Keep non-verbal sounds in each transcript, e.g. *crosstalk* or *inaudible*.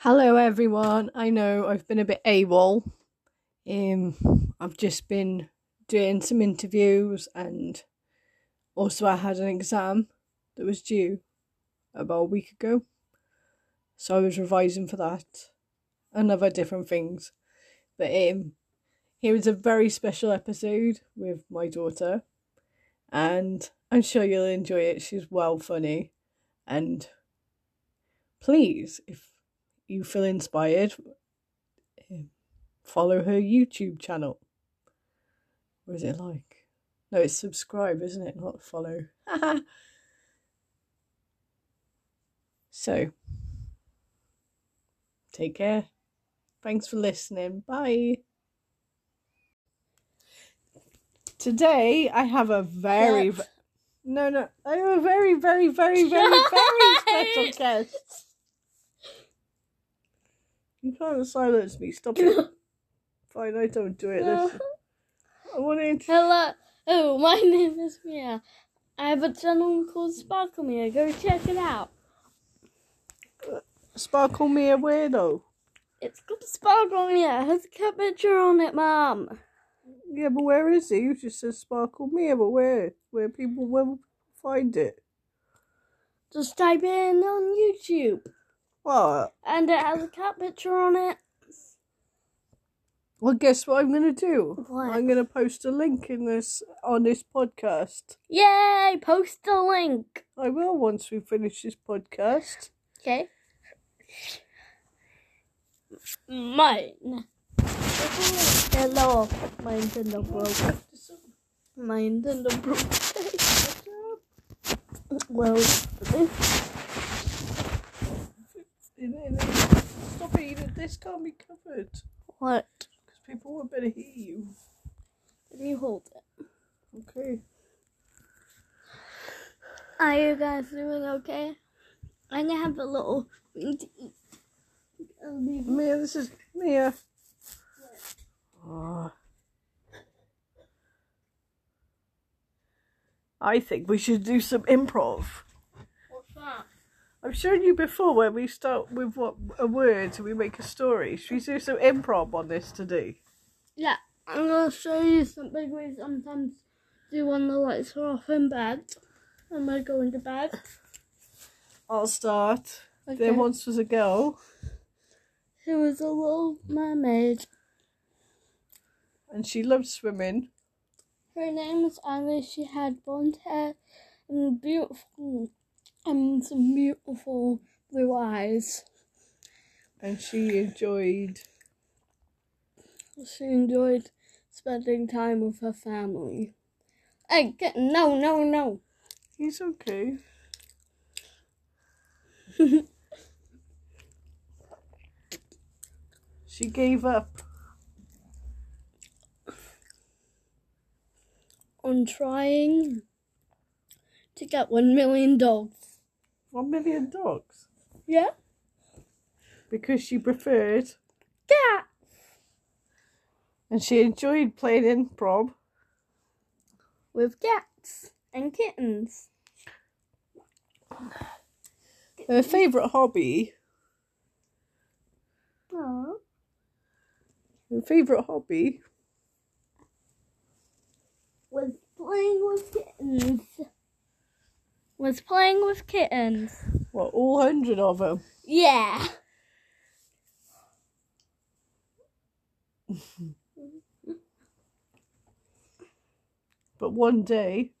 Hello, everyone. I know I've been a bit AWOL. Um, I've just been doing some interviews, and also I had an exam that was due about a week ago. So I was revising for that and other different things. But um, here is a very special episode with my daughter, and I'm sure you'll enjoy it. She's well funny, and please, if you feel inspired, um, follow her YouTube channel. What is it like? No, it's subscribe, isn't it? Not follow. *laughs* so, take care. Thanks for listening. Bye. Today I have a very, Shut. no, no, I have a very, very, very, very, very *laughs* special guest. You can't silence me. Stop it. *laughs* Fine, I don't do it. Listen. I want to Hello, oh, *laughs* my name is Mia. I have a channel called Sparkle Mia. Go check it out. Uh, sparkle me a weirdo. It's called Sparkle Mia. It has a cat picture on it, Mum. Yeah, but where is it? You just said sparkle me, but where? Where people will find it? Just type in on YouTube, What? and it has a cat picture on it. Well, guess what I'm gonna do? What? I'm gonna post a link in this on this podcast. Yay! Post the link. I will once we finish this podcast. Okay. Mine. Hello. My Nintendo broke. My Nintendo broke. *laughs* well, Stop it! This can't be covered what? because people won't better hear you. Can you hold it? Okay. Are you guys doing okay? I'm gonna have a little thing to eat. Um, Mia, this is Mia. Oh. I think we should do some improv. I've shown you before when we start with what a word and we make a story. Should we do some improv on this today? Yeah, I'm gonna show you something we sometimes do when the lights are off in bed. And we're going to bed. I'll start. Okay. There once was a girl Who was a little mermaid. and she loved swimming. Her name was Alice. She had blonde hair and beautiful, and some beautiful blue eyes. and she enjoyed She enjoyed spending time with her family. Hey, get, no, no, no. he's okay *laughs* she gave up On trying to get one million dogs. One million dogs Yeah? because she preferred Yeah. and she enjoyed playing improv With cats and kittens. her favourite hobby Aww. her favourite hobby Was playing with kittens. Was playing with kittens. well all hundred of them Yeah. but one day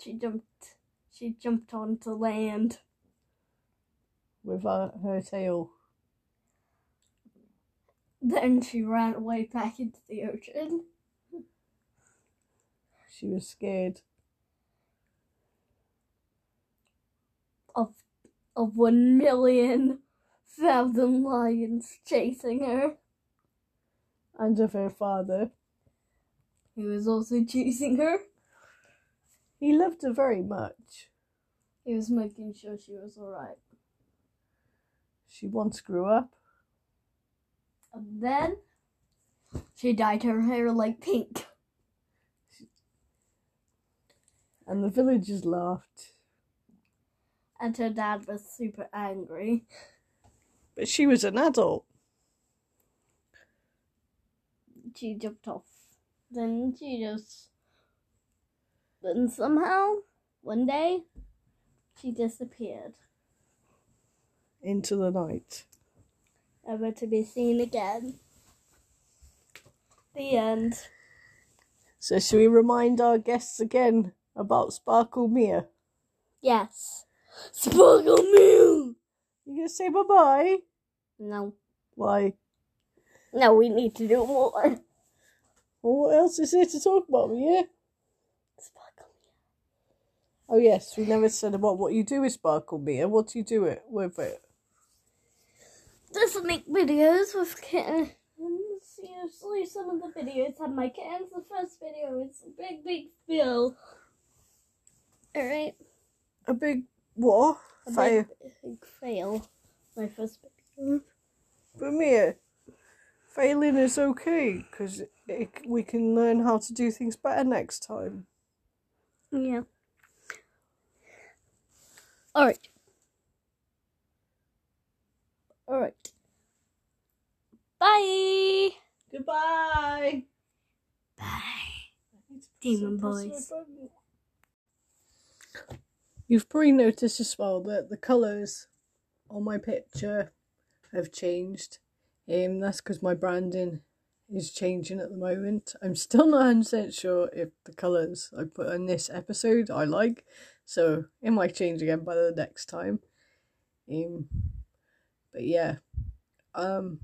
She jumped. She jumped onto land. with her, her tail Then she ran away back into the ocean. she was scared Of of one million thousand lions chasing her. and of her father He was also chasing her. he loved her very much He was making sure she was alright. she once grew up And then she dyed her hair like pink. and the villagers laughed And her dad was super angry. But she was an adult. She jumped off. Then she just. Then somehow, one day, she disappeared. Into the night. Never to be seen again. The end. So, shall we remind our guests again about Sparkle Mia? Yes. Sparkle Moon! You gonna say bye bye? No. Why? No, we need to do more. Well, what else is there to talk about, yeah? Sparkle Oh, yes, we never said about what you do with Sparkle Mia. What do you do it with it? Just make videos with kittens. Mm, Usually, some of the videos have my kittens. The first video is a big, big fail. Alright? A big what? A Fail. big, big fail. My first video. But Mia, failing is okay because we can learn how to do things better next time. Yeah. Alright. Alright. Bye! Goodbye. Bye. Demon boys. You've probably noticed as well that the colours on my picture have changed. Um, that's because my branding is changing at the moment. I'm still not 100% sure if the colours I put on this episode I like, so it might change again by the next time. Um, but yeah, um,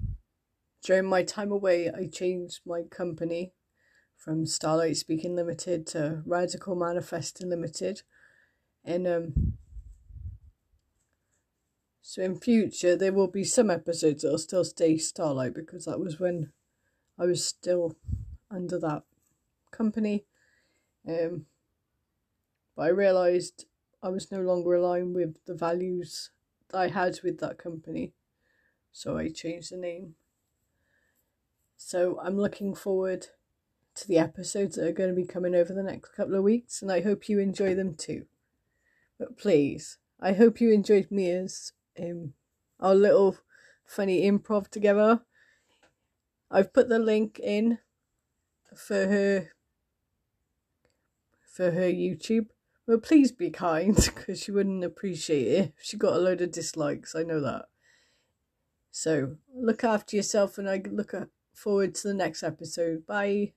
during my time away, I changed my company from Starlight Speaking Limited to Radical Manifesting Limited, and um, so in future there will be some episodes that'll still stay Starlight because that was when I was still under that company. Um, but I realised I was no longer aligned with the values that I had with that company, so I changed the name. So I'm looking forward to the episodes that are going to be coming over the next couple of weeks, and I hope you enjoy them too. But please, I hope you enjoyed Mia's um our little funny improv together. I've put the link in for her for her YouTube. But please be kind, *laughs* because she wouldn't appreciate it she got a load of dislikes. I know that. So look after yourself, and I look forward to the next episode. Bye.